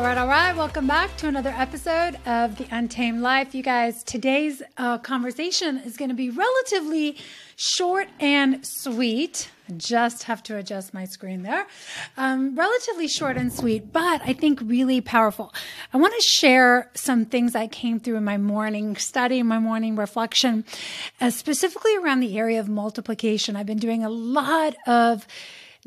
All right, all right. Welcome back to another episode of The Untamed Life. You guys, today's uh, conversation is going to be relatively short and sweet. Just have to adjust my screen there. Um, relatively short and sweet, but I think really powerful. I want to share some things I came through in my morning study, my morning reflection, uh, specifically around the area of multiplication. I've been doing a lot of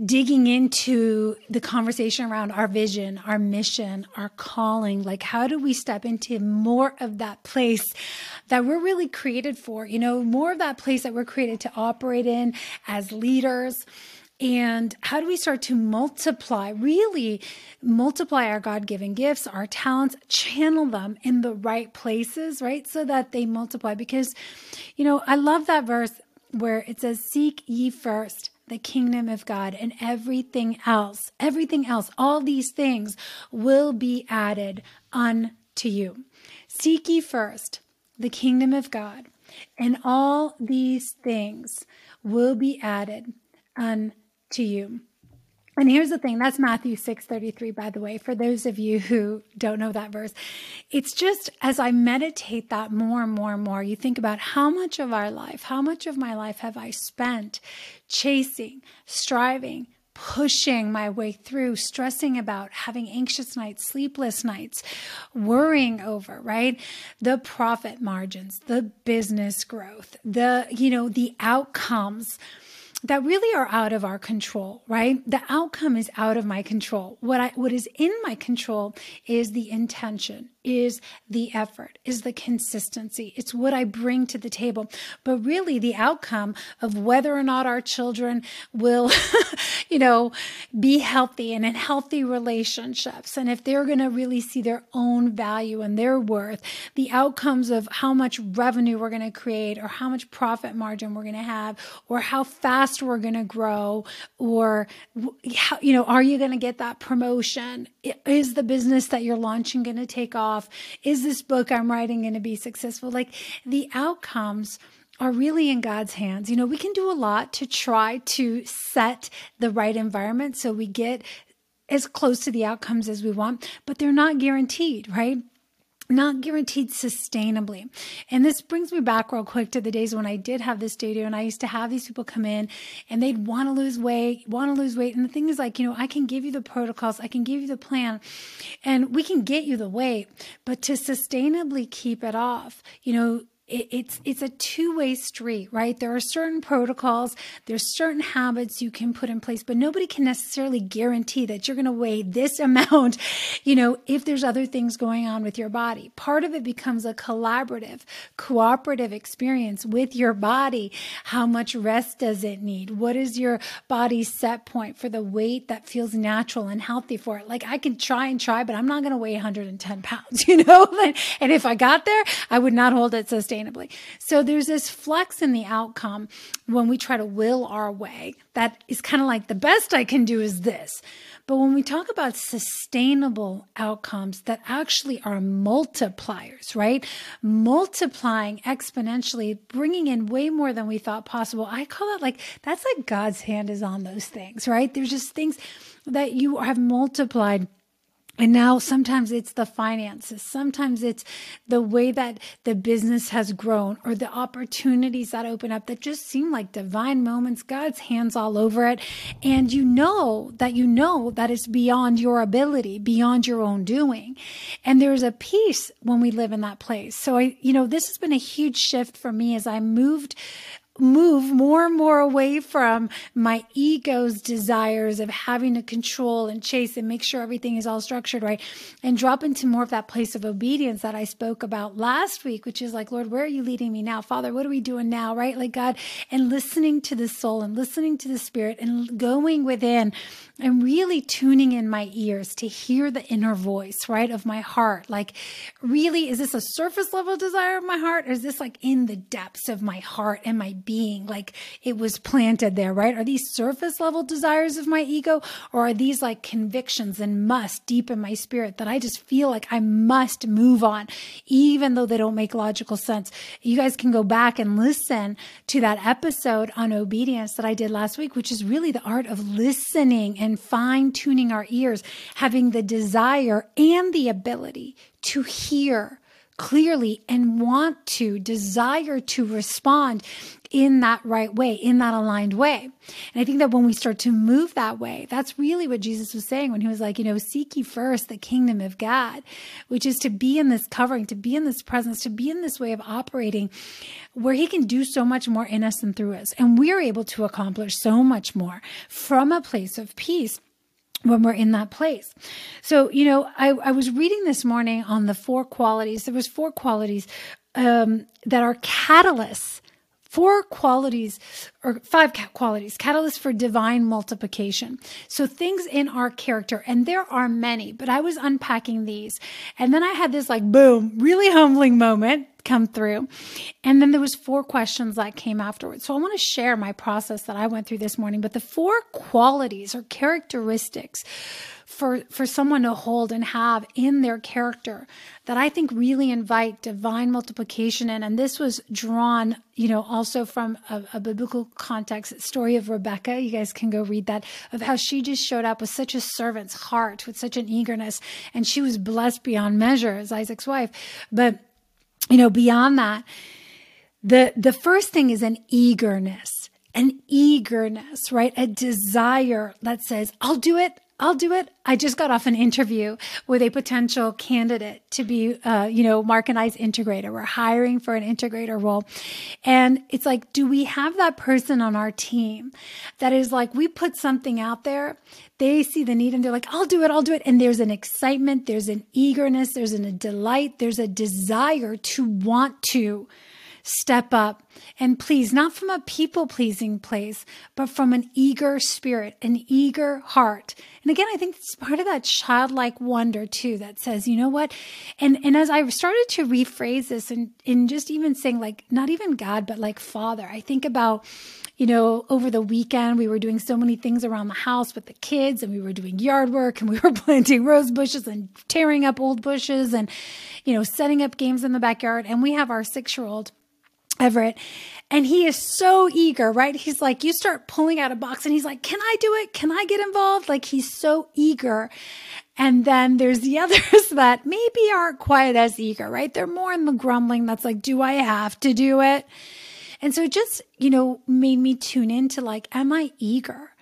digging into the conversation around our vision, our mission, our calling. Like, how do we step into more of that place that we're really created for? You know, more of that place that we're created to operate in as leaders. And how do we start to multiply, really multiply our God given gifts, our talents, channel them in the right places, right? So that they multiply. Because, you know, I love that verse where it says, Seek ye first the kingdom of God and everything else, everything else, all these things will be added unto you. Seek ye first the kingdom of God, and all these things will be added unto you. And here's the thing, that's Matthew 6:33 by the way, for those of you who don't know that verse. It's just as I meditate that more and more and more, you think about how much of our life, how much of my life have I spent chasing, striving, pushing my way through, stressing about, having anxious nights, sleepless nights, worrying over, right? The profit margins, the business growth, the, you know, the outcomes that really are out of our control, right? The outcome is out of my control. What I, what is in my control is the intention, is the effort, is the consistency. It's what I bring to the table. But really the outcome of whether or not our children will, you know, be healthy and in healthy relationships. And if they're going to really see their own value and their worth, the outcomes of how much revenue we're going to create or how much profit margin we're going to have or how fast we're going to grow or how, you know are you going to get that promotion is the business that you're launching going to take off is this book i'm writing going to be successful like the outcomes are really in God's hands. You know, we can do a lot to try to set the right environment so we get as close to the outcomes as we want, but they're not guaranteed, right? Not guaranteed sustainably. And this brings me back real quick to the days when I did have this studio and I used to have these people come in and they'd want to lose weight, want to lose weight. And the thing is like, you know, I can give you the protocols, I can give you the plan and we can get you the weight, but to sustainably keep it off, you know, it's it's a two-way street right? There are certain protocols there's certain habits you can put in place but nobody can necessarily guarantee that you're going to weigh this amount you know if there's other things going on with your body. Part of it becomes a collaborative cooperative experience with your body. How much rest does it need? What is your body's set point for the weight that feels natural and healthy for it? Like i can try and try but i'm not going to weigh 110 pounds you know? And if i got there i would not hold it sustainably sustainably. So there's this flux in the outcome when we try to will our way. That is kind of like the best I can do is this. But when we talk about sustainable outcomes that actually are multipliers, right? Multiplying exponentially, bringing in way more than we thought possible. I call it like, that's like God's hand is on those things, right? There's just things that you have multiplied and now sometimes it's the finances. Sometimes it's the way that the business has grown or the opportunities that open up that just seem like divine moments, God's hands all over it. And you know that you know that it's beyond your ability, beyond your own doing. And there's a peace when we live in that place. So I, you know, this has been a huge shift for me as I moved move more and more away from my ego's desires of having to control and chase and make sure everything is all structured right and drop into more of that place of obedience that I spoke about last week, which is like, Lord, where are you leading me now? Father, what are we doing now? Right? Like God, and listening to the soul and listening to the spirit and going within and really tuning in my ears to hear the inner voice, right, of my heart. Like, really, is this a surface level desire of my heart or is this like in the depths of my heart and my being, like it was planted there, right? Are these surface level desires of my ego, or are these like convictions and must deep in my spirit that I just feel like I must move on, even though they don't make logical sense? You guys can go back and listen to that episode on obedience that I did last week, which is really the art of listening and fine tuning our ears, having the desire and the ability to hear clearly and want to desire to respond in that right way, in that aligned way. And I think that when we start to move that way, that's really what Jesus was saying when he was like, you know, seek ye first the kingdom of God, which is to be in this covering, to be in this presence, to be in this way of operating where he can do so much more in us and through us. And we're able to accomplish so much more from a place of peace when we're in that place. So, you know, I, I was reading this morning on the four qualities. There was four qualities um, that are catalysts four qualities or five qualities, catalysts for divine multiplication. So things in our character, and there are many, but I was unpacking these. And then I had this like boom, really humbling moment come through. And then there was four questions that came afterwards. So I want to share my process that I went through this morning, but the four qualities or characteristics for for someone to hold and have in their character that I think really invite divine multiplication in. And this was drawn, you know, also from a, a biblical context, story of Rebecca. You guys can go read that of how she just showed up with such a servant's heart, with such an eagerness, and she was blessed beyond measure as Isaac's wife. But you know, beyond that, the the first thing is an eagerness an eagerness, right? A desire that says, I'll do it. I'll do it. I just got off an interview with a potential candidate to be, uh, you know, Mark and I's integrator. We're hiring for an integrator role. And it's like, do we have that person on our team that is like, we put something out there, they see the need and they're like, I'll do it, I'll do it. And there's an excitement, there's an eagerness, there's an, a delight, there's a desire to want to step up. And please, not from a people pleasing place, but from an eager spirit, an eager heart. And again, I think it's part of that childlike wonder too that says, you know what? And and as I started to rephrase this and in just even saying like not even God, but like Father, I think about you know, over the weekend, we were doing so many things around the house with the kids, and we were doing yard work, and we were planting rose bushes and tearing up old bushes, and, you know, setting up games in the backyard. And we have our six year old Everett. And he is so eager, right? He's like, you start pulling out a box and he's like, can I do it? Can I get involved? Like he's so eager. And then there's the others that maybe aren't quite as eager, right? They're more in the grumbling that's like, do I have to do it? And so it just, you know, made me tune into like, am I eager?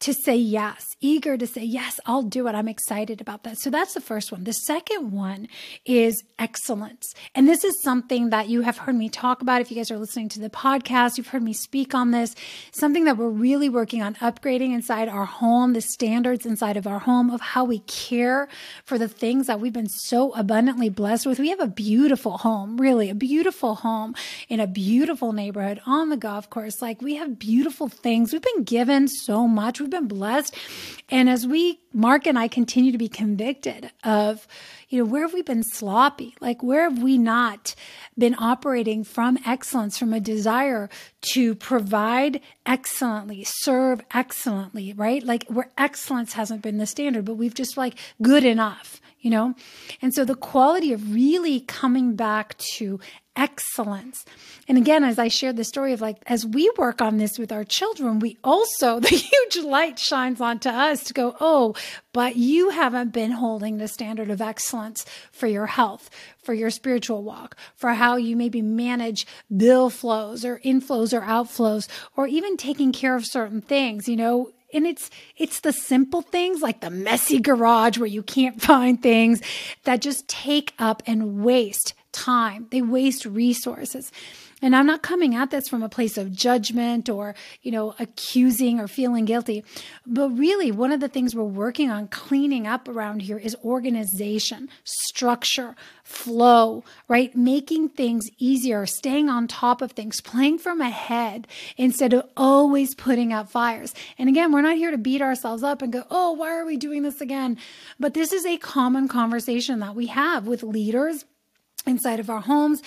To say yes, eager to say, yes, I'll do it. I'm excited about that. So that's the first one. The second one is excellence. And this is something that you have heard me talk about. If you guys are listening to the podcast, you've heard me speak on this, something that we're really working on upgrading inside our home, the standards inside of our home of how we care for the things that we've been so abundantly blessed with. We have a beautiful home, really a beautiful home in a beautiful neighborhood on the golf course. Like we have beautiful things. We've been given so much. We've been blessed. And as we, Mark and I continue to be convicted of, you know, where have we been sloppy? Like, where have we not been operating from excellence, from a desire to provide excellently, serve excellently, right? Like, where excellence hasn't been the standard, but we've just like good enough you know? And so the quality of really coming back to excellence. And again, as I shared the story of like, as we work on this with our children, we also, the huge light shines onto us to go, oh, but you haven't been holding the standard of excellence for your health, for your spiritual walk, for how you maybe manage bill flows or inflows or outflows, or even taking care of certain things, you know, and it's it's the simple things like the messy garage where you can't find things that just take up and waste time. They waste resources. And I'm not coming at this from a place of judgment or, you know, accusing or feeling guilty. But really, one of the things we're working on cleaning up around here is organization, structure, flow, right? Making things easier, staying on top of things, playing from ahead instead of always putting out fires. And again, we're not here to beat ourselves up and go, oh, why are we doing this again? But this is a common conversation that we have with leaders inside of our homes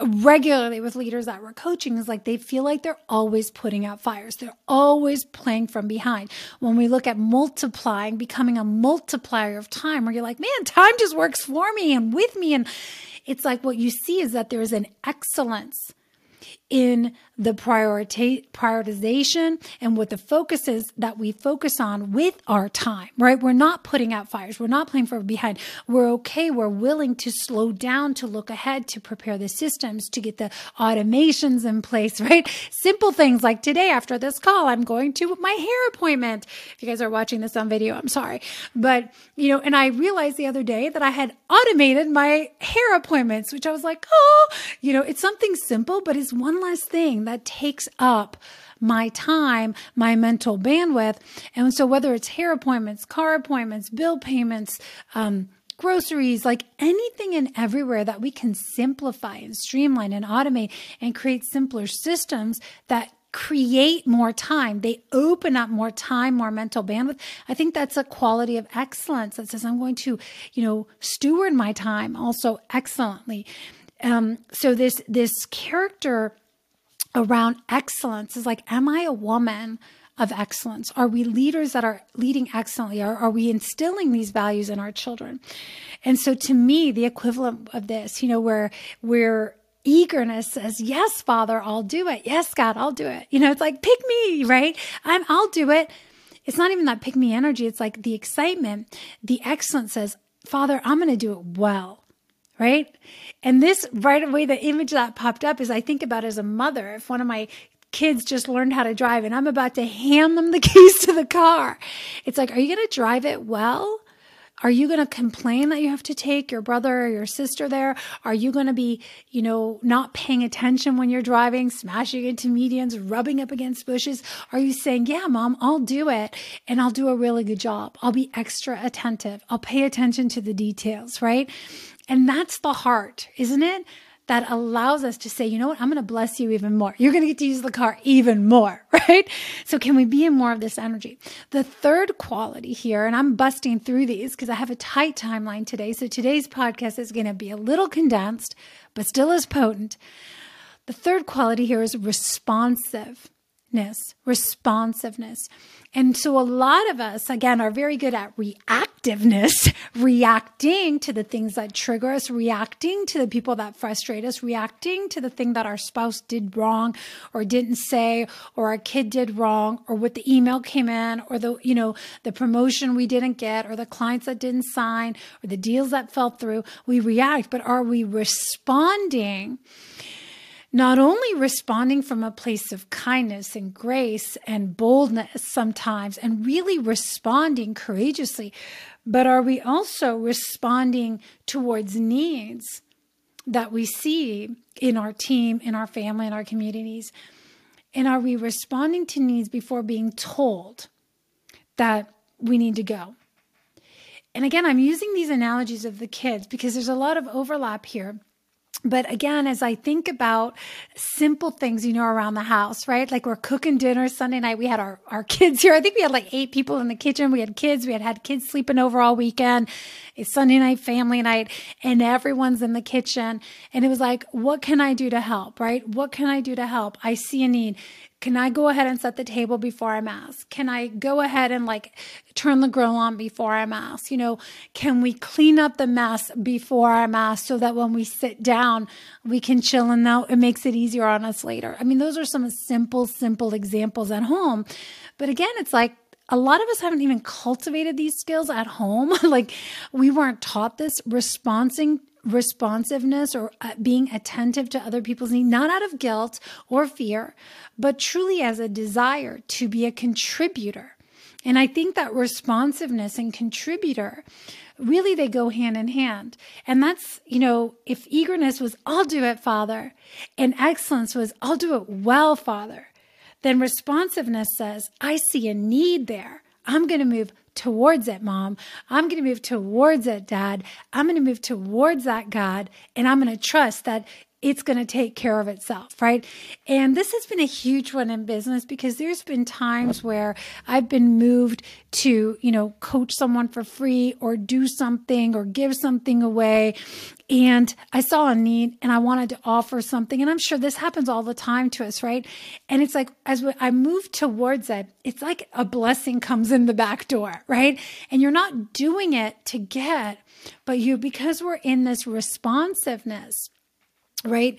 regularly with leaders that we're coaching is like they feel like they're always putting out fires. They're always playing from behind. When we look at multiplying, becoming a multiplier of time, where you're like, man, time just works for me and with me. And it's like what you see is that there is an excellence in the priorita- prioritization and what the focus is that we focus on with our time, right? We're not putting out fires. We're not playing for behind. We're okay. We're willing to slow down, to look ahead, to prepare the systems, to get the automations in place, right? Simple things like today after this call, I'm going to my hair appointment. If you guys are watching this on video, I'm sorry. But, you know, and I realized the other day that I had automated my hair appointments, which I was like, oh, you know, it's something simple, but it's one less thing that takes up my time, my mental bandwidth. And so, whether it's hair appointments, car appointments, bill payments, um, groceries, like anything and everywhere that we can simplify and streamline and automate and create simpler systems that create more time. They open up more time, more mental bandwidth. I think that's a quality of excellence that says I'm going to, you know, steward my time also excellently. Um, so this this character around excellence is like, am I a woman of excellence? Are we leaders that are leading excellently? Are, are we instilling these values in our children? And so to me, the equivalent of this, you know, where we're eagerness says, yes, Father, I'll do it. Yes, God, I'll do it. You know, it's like, pick me, right? I'm, I'll do it. It's not even that pick me energy. It's like the excitement. The excellence says, Father, I'm going to do it well right? And this right away, the image that popped up is I think about as a mother, if one of my kids just learned how to drive and I'm about to hand them the keys to the car, it's like, are you going to drive it well? Are you going to complain that you have to take your brother or your sister there? Are you going to be, you know, not paying attention when you're driving, smashing into medians, rubbing up against bushes? Are you saying, yeah, mom, I'll do it and I'll do a really good job. I'll be extra attentive. I'll pay attention to the details, right? And that's the heart, isn't it? That allows us to say, you know what? I'm going to bless you even more. You're going to get to use the car even more, right? So can we be in more of this energy? The third quality here, and I'm busting through these because I have a tight timeline today. So today's podcast is going to be a little condensed, but still as potent. The third quality here is responsiveness, responsiveness. And so a lot of us, again, are very good at reactiveness, reacting to the things that trigger us, reacting to the people that frustrate us, reacting to the thing that our spouse did wrong or didn't say, or our kid did wrong, or what the email came in, or the, you know, the promotion we didn't get, or the clients that didn't sign, or the deals that fell through. We react, but are we responding? Not only responding from a place of kindness and grace and boldness sometimes, and really responding courageously, but are we also responding towards needs that we see in our team, in our family, in our communities? And are we responding to needs before being told that we need to go? And again, I'm using these analogies of the kids because there's a lot of overlap here but again, as I think about simple things, you know, around the house, right? Like we're cooking dinner Sunday night. We had our, our kids here. I think we had like eight people in the kitchen. We had kids. We had had kids sleeping over all weekend. It's Sunday night family night and everyone's in the kitchen. And it was like, what can I do to help? Right? What can I do to help? I see a need. Can I go ahead and set the table before I'm asked? Can I go ahead and like turn the grill on before I'm asked? You know, can we clean up the mess before I'm asked so that when we sit down, we can chill and now it makes it easier on us later? I mean, those are some simple, simple examples at home. But again, it's like, a lot of us haven't even cultivated these skills at home. like we weren't taught this responding responsiveness or uh, being attentive to other people's needs, not out of guilt or fear, but truly as a desire to be a contributor And I think that responsiveness and contributor really they go hand in hand. And that's, you know, if eagerness was, I'll do it, Father, and excellence was, I'll do it well, Father, then responsiveness says, I see a need there. I'm going to move towards it, mom. I'm going to move towards it, dad. I'm going to move towards that, God. And I'm going to trust that it's going to take care of itself, right? And this has been a huge one in business because there's been times where I've been moved to, you know, coach someone for free or do something or give something away. And I saw a need and I wanted to offer something. And I'm sure this happens all the time to us, right? And it's like, as I move towards it, it's like a blessing comes in the back door, right? And you're not doing it to get, but you, because we're in this responsiveness, right?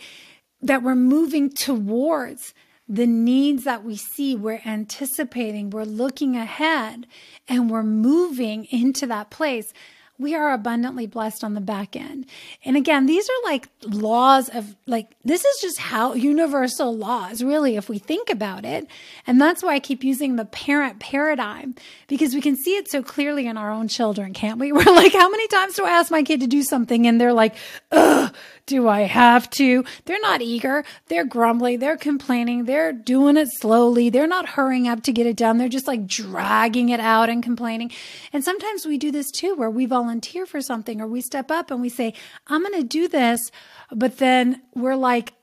That we're moving towards the needs that we see, we're anticipating, we're looking ahead, and we're moving into that place we are abundantly blessed on the back end. And again, these are like laws of like, this is just how universal laws, really, if we think about it. And that's why I keep using the parent paradigm because we can see it so clearly in our own children, can't we? We're like, how many times do I ask my kid to do something and they're like, ugh, do I have to? They're not eager. They're grumbling. They're complaining. They're doing it slowly. They're not hurrying up to get it done. They're just like dragging it out and complaining. And sometimes we do this too, where we volunteer for something or we step up and we say, I'm going to do this. But then we're like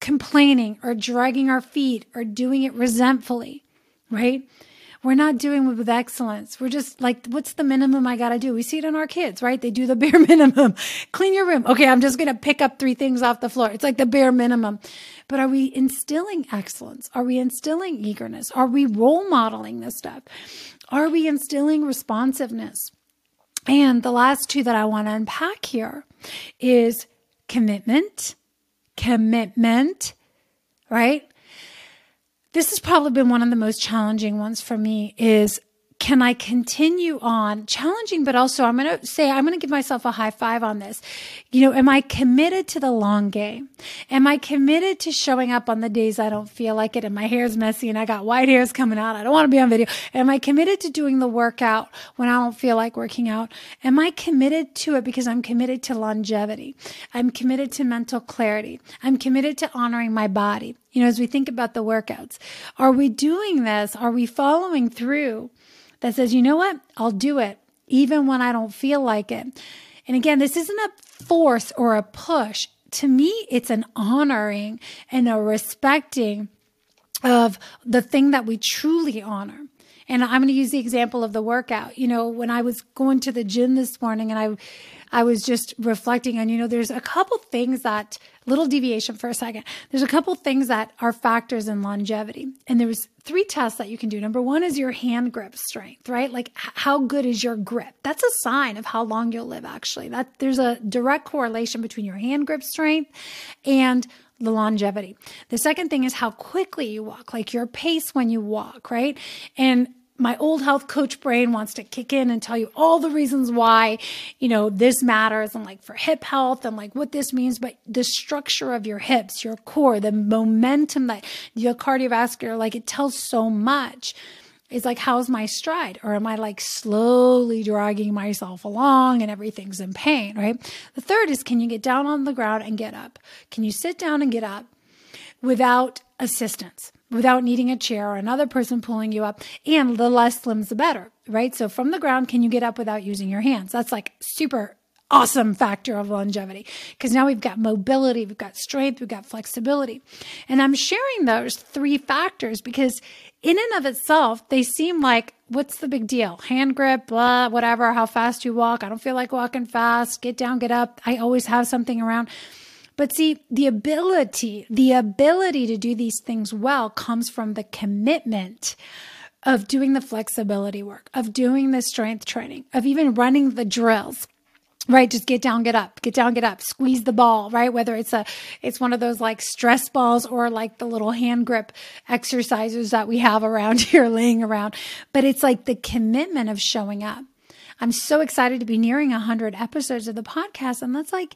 complaining or dragging our feet or doing it resentfully, right? We're not doing with excellence. We're just like, what's the minimum I got to do? We see it in our kids, right? They do the bare minimum. Clean your room. Okay, I'm just going to pick up three things off the floor. It's like the bare minimum. But are we instilling excellence? Are we instilling eagerness? Are we role modeling this stuff? Are we instilling responsiveness? And the last two that I want to unpack here is commitment, commitment, right? This has probably been one of the most challenging ones for me is can I continue on challenging, but also I'm going to say, I'm going to give myself a high five on this. You know, am I committed to the long game? Am I committed to showing up on the days I don't feel like it and my hair's messy and I got white hairs coming out? I don't want to be on video. Am I committed to doing the workout when I don't feel like working out? Am I committed to it because I'm committed to longevity? I'm committed to mental clarity. I'm committed to honoring my body. You know, as we think about the workouts, are we doing this? Are we following through? That says, you know what? I'll do it even when I don't feel like it. And again, this isn't a force or a push. To me, it's an honoring and a respecting of the thing that we truly honor. And I'm going to use the example of the workout. You know, when I was going to the gym this morning and I I was just reflecting on, you know, there's a couple things that little deviation for a second. There's a couple things that are factors in longevity. And there's three tests that you can do. Number one is your hand grip strength, right? Like how good is your grip? That's a sign of how long you'll live, actually. That there's a direct correlation between your hand grip strength and the longevity. The second thing is how quickly you walk, like your pace when you walk, right? And my old health coach brain wants to kick in and tell you all the reasons why, you know, this matters and like for hip health and like what this means, but the structure of your hips, your core, the momentum that your cardiovascular, like it tells so much. It's like, how's my stride? Or am I like slowly dragging myself along and everything's in pain, right? The third is, can you get down on the ground and get up? Can you sit down and get up without assistance? Without needing a chair or another person pulling you up. And the less limbs, the better, right? So from the ground, can you get up without using your hands? That's like super awesome factor of longevity because now we've got mobility, we've got strength, we've got flexibility. And I'm sharing those three factors because in and of itself, they seem like what's the big deal? Hand grip, blah, whatever, how fast you walk. I don't feel like walking fast. Get down, get up. I always have something around. But see, the ability, the ability to do these things well comes from the commitment of doing the flexibility work, of doing the strength training, of even running the drills right? Just get down get up get down get up squeeze the ball right? Whether it's a it's one of those like stress balls or like the little hand grip exercises that we have around here laying around. But it's like the commitment of showing up I'm so excited to be nearing 100 episodes of the podcast. And that's like,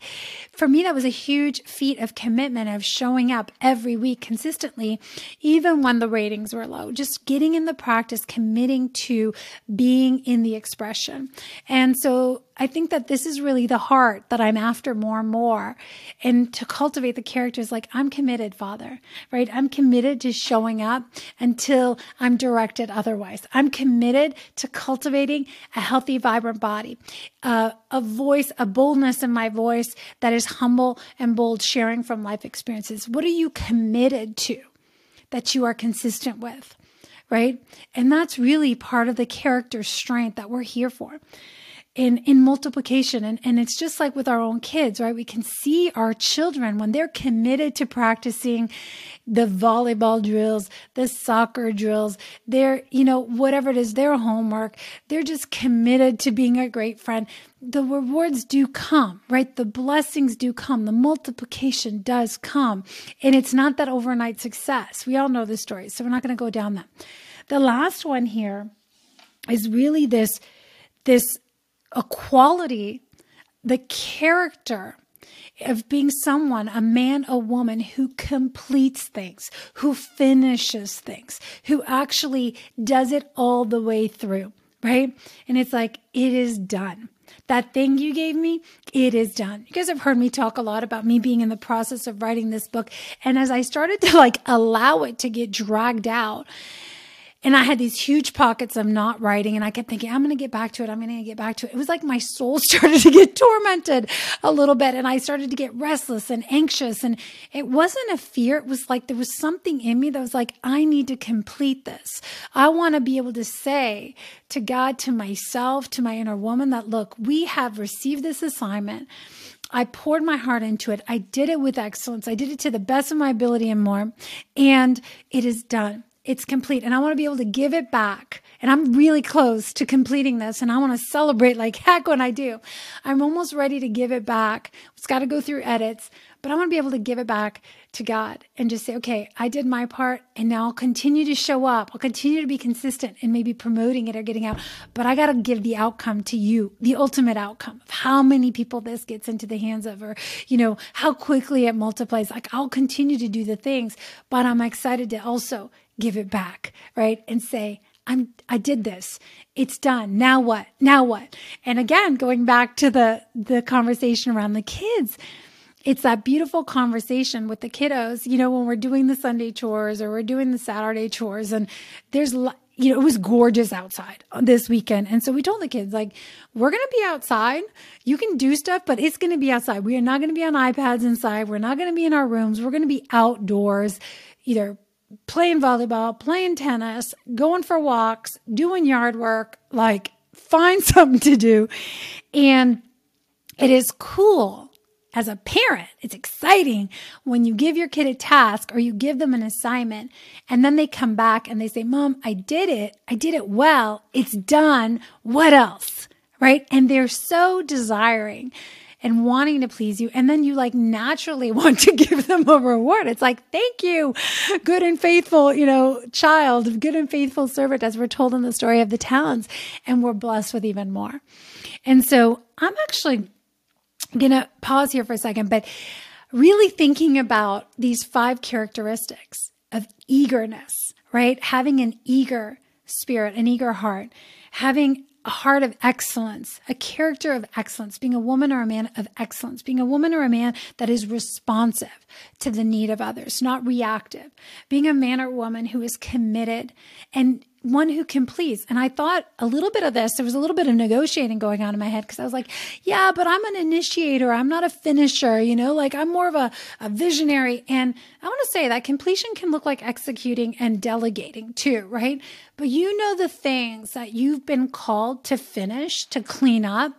for me, that was a huge feat of commitment of showing up every week consistently, even when the ratings were low, just getting in the practice, committing to being in the expression. And so I think that this is really the heart that I'm after more and more. And to cultivate the characters, like I'm committed, Father, right? I'm committed to showing up until I'm directed otherwise. I'm committed to cultivating a healthy, vibrant body, uh, a voice, a boldness in my voice that is humble and bold, sharing from life experiences. What are you committed to that you are consistent with? Right. And that's really part of the character strength that we're here for in in multiplication. And and it's just like with our own kids right? We can see our children when they're committed to practicing the volleyball drills the soccer drills they're you know whatever it is their homework. They're just committed to being a great friend. The rewards do come right? The blessings do come. The multiplication does come. And it's not that overnight success. We all know the story so we're not going to go down that. The last one here is really this this a quality, the character of being someone, a man, a woman who completes things, who finishes things, who actually does it all the way through, right? And it's like, it is done. That thing you gave me, it is done. You guys have heard me talk a lot about me being in the process of writing this book. And as I started to like allow it to get dragged out, and I had these huge pockets of not writing, and I kept thinking, I'm going to get back to it. I'm going to get back to it. It was like my soul started to get tormented a little bit, and I started to get restless and anxious. And it wasn't a fear. It was like there was something in me that was like, I need to complete this. I want to be able to say to God, to myself, to my inner woman, that look, we have received this assignment. I poured my heart into it. I did it with excellence. I did it to the best of my ability and more. And it is done it's complete and I want to be able to give it back. And I'm really close to completing this and I want to celebrate like heck when I do. I'm almost ready to give it back. It's got to go through edits, but I want to be able to give it back to God and just say, okay, I did my part and now I'll continue to show up. I'll continue to be consistent and maybe promoting it or getting out, but I got to give the outcome to you, the ultimate outcome of how many people this gets into the hands of or, you know, how quickly it multiplies. Like I'll continue to do the things, but I'm excited to also give it back, right? And say, I'm I did this. It's done. Now what? Now what? And again, going back to the the conversation around the kids, it's that beautiful conversation with the kiddos, you know, when we're doing the Sunday chores or we're doing the Saturday chores and there's you know, it was gorgeous outside this weekend. And so we told the kids, like, we're going to be outside. You can do stuff, but it's going to be outside. We are not going to be on iPads inside. We're not going to be in our rooms. We're going to be outdoors, either playing volleyball, playing tennis, going for walks, doing yard work, like find something to do. And it is cool as a parent. It's exciting when you give your kid a task or you give them an assignment and then they come back and they say, Mom, I did it. I did it well. It's done. What else? Right. And they're so desiring and wanting to please you. And then you like naturally want to give them a reward. It's like, thank you, good and faithful, you know, child, good and faithful servant, as we're told in the story of the talents. And we're blessed with even more. And so I'm actually going to pause here for a second, but really thinking about these five characteristics of eagerness, right? Having an eager spirit, an eager heart, having a heart of excellence, a character of excellence, being a woman or a man of excellence, being a woman or a man that is responsive to the need of others, not reactive, being a man or woman who is committed and one who can please. And I thought a little bit of this, there was a little bit of negotiating going on in my head because I was like, yeah, but I'm an initiator. I'm not a finisher, you know, like I'm more of a, a visionary. And I want to say that completion can look like executing and delegating too, right? But you know the things that you've been called to finish, to clean up.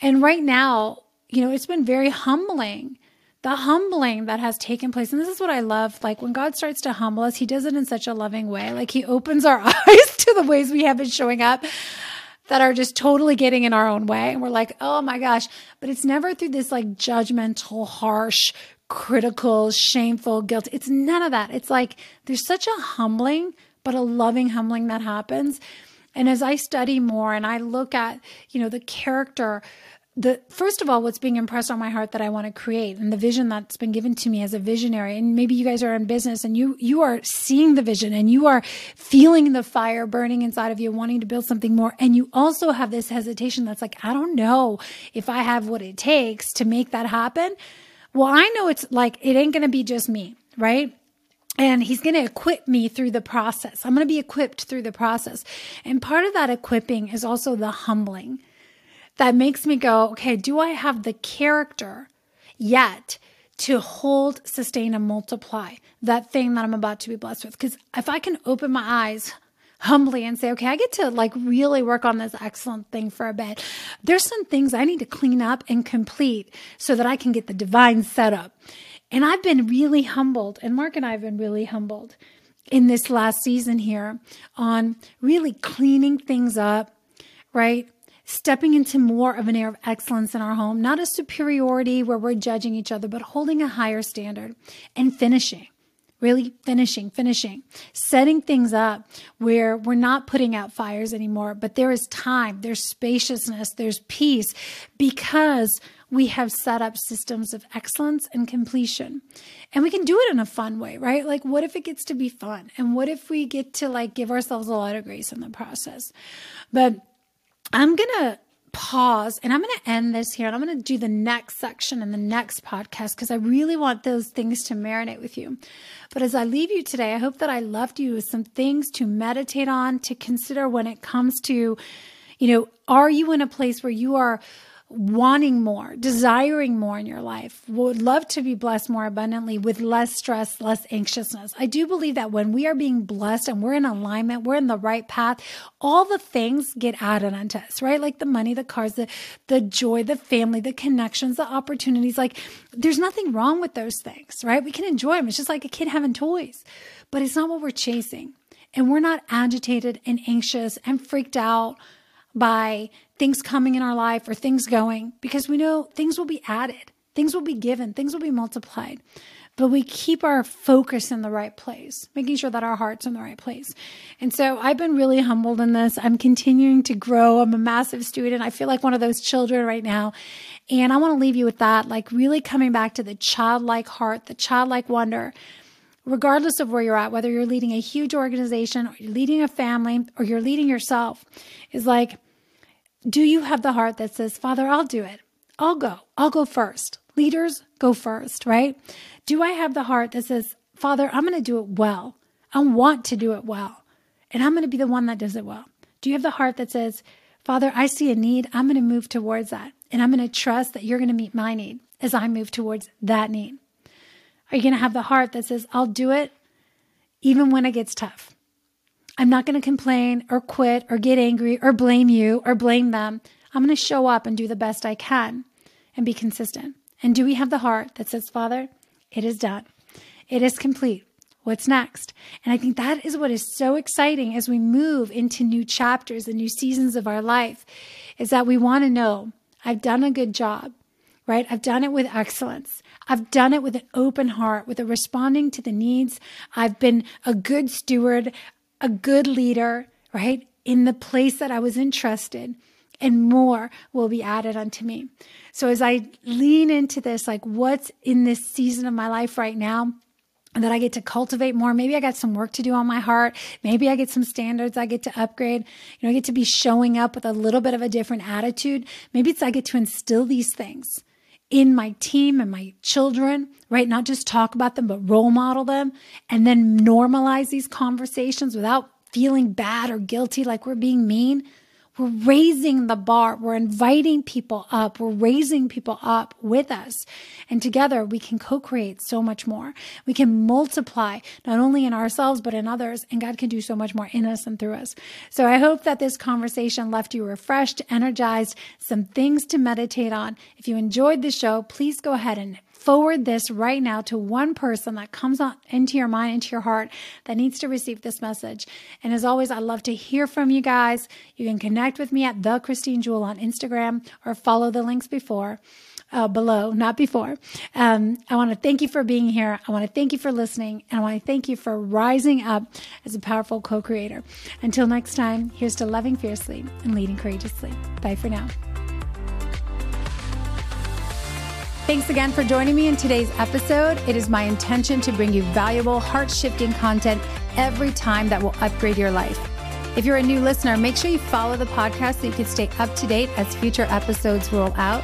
And right now, you know, it's been very humbling the humbling that has taken place. And this is what I love. Like when God starts to humble us, he does it in such a loving way. Like he opens our eyes to the ways we have been showing up that are just totally getting in our own way. And we're like, oh my gosh. But it's never through this like judgmental, harsh, critical, shameful, guilt. It's none of that. It's like there's such a humbling, but a loving humbling that happens. And as I study more and I look at, you know, the character the first of all what's being impressed on my heart that I want to create and the vision that's been given to me as a visionary and maybe you guys are in business and you you are seeing the vision and you are feeling the fire burning inside of you wanting to build something more and you also have this hesitation that's like I don't know if I have what it takes to make that happen well I know it's like it ain't to be just me right and he's going to equip me through the process. I'm going to be equipped through the process. And part of that equipping is also the humbling that makes me go, okay, do I have the character yet to hold, sustain, and multiply that thing that I'm about to be blessed with? Because if I can open my eyes humbly and say, okay, I get to like really work on this excellent thing for a bit. There's some things I need to clean up and complete so that I can get the divine setup. And I've been really humbled, and Mark and I have been really humbled in this last season here on really cleaning things up, right? Stepping into more of an air of excellence in our home, not a superiority where we're judging each other, but holding a higher standard and finishing. Really finishing, finishing, setting things up where we're not putting out fires anymore, but there is time, there's spaciousness, there's peace because we have set up systems of excellence and completion. And we can do it in a fun way, right? Like, what if it gets to be fun? And what if we get to like give ourselves a lot of grace in the process? But I'm going to pause and I'm going to end this here and I'm going to do the next section in the next podcast because I really want those things to marinate with you. But as I leave you today, I hope that I left you with some things to meditate on, to consider when it comes to, you know, are you in a place where you are wanting more, desiring more in your life, would love to be blessed more abundantly with less stress, less anxiousness. I do believe that when we are being blessed and we're in alignment, we're in the right path, all the things get added unto us, right? Like the money, the cars, the, the joy, the family, the connections, the opportunities. Like there's nothing wrong with those things, right? We can enjoy them. It's just like a kid having toys, but it's not what we're chasing. And we're not agitated and anxious and freaked out by things coming in our life or things going because we know things will be added, things will be given, things will be multiplied. But we keep our focus in the right place, making sure that our heart's in the right place. And so I've been really humbled in this. I'm continuing to grow. I'm a massive student. I feel like one of those children right now. And I want to leave you with that, like really coming back to the childlike heart, the childlike wonder regardless of where you're at, whether you're leading a huge organization or you're leading a family or you're leading yourself, is like, do you have the heart that says, Father, I'll do it? I'll go. I'll go first. Leaders go first, right? Do I have the heart that says, Father, I'm going to do it well. I want to do it well. And I'm going to be the one that does it well. Do you have the heart that says, Father, I see a need. I'm going to move towards that. And I'm going to trust that you're going to meet my need as I move towards that need. Are you going to have the heart that says, I'll do it even when it gets tough? I'm not going to complain or quit or get angry or blame you or blame them. I'm going to show up and do the best I can and be consistent. And do we have the heart that says, Father, it is done, it is complete. What's next? And I think that is what is so exciting as we move into new chapters and new seasons of our life is that we want to know I've done a good job, right? I've done it with excellence. I've done it with an open heart, with a responding to the needs. I've been a good steward a good leader, right? In the place that I was entrusted, and more will be added unto me. So as I lean into this, like what's in this season of my life right now, that I get to cultivate more. Maybe I got some work to do on my heart. Maybe I get some standards I get to upgrade. You know, I get to be showing up with a little bit of a different attitude. Maybe it's I get to instill these things in my team and my children, right? Not just talk about them, but role model them and then normalize these conversations without feeling bad or guilty like we're being mean. We're raising the bar. We're inviting people up. We're raising people up with us. And together we can co create so much more. We can multiply not only in ourselves, but in others. And God can do so much more in us and through us. So I hope that this conversation left you refreshed, energized, some things to meditate on. If you enjoyed the show, please go ahead and forward this right now to one person that comes on into your mind, into your heart that needs to receive this message. And as always, I love to hear from you guys. You can connect with me at the Christine Jewell on Instagram or follow the links before. uh, below, not before. Um, I want to thank you for being here. I want to thank you for listening. And I want to thank you for rising up as a powerful co creator. Until next time, here's to loving fiercely and leading courageously. Bye for now. Thanks again for joining me in today's episode. It is my intention to bring you valuable, heart shifting content every time that will upgrade your life. If you're a new listener, make sure you follow the podcast so you can stay up to date as future episodes roll out.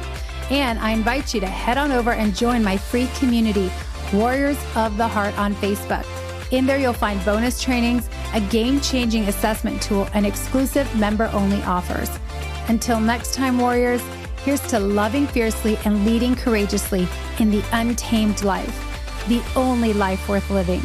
And I invite you to head on over and join my free community, Warriors of the Heart, on Facebook. In there, you'll find bonus trainings, a game changing assessment tool, and exclusive member only offers. Until next time, Warriors, Here's to loving fiercely and leading courageously in the untamed life, the only life worth living.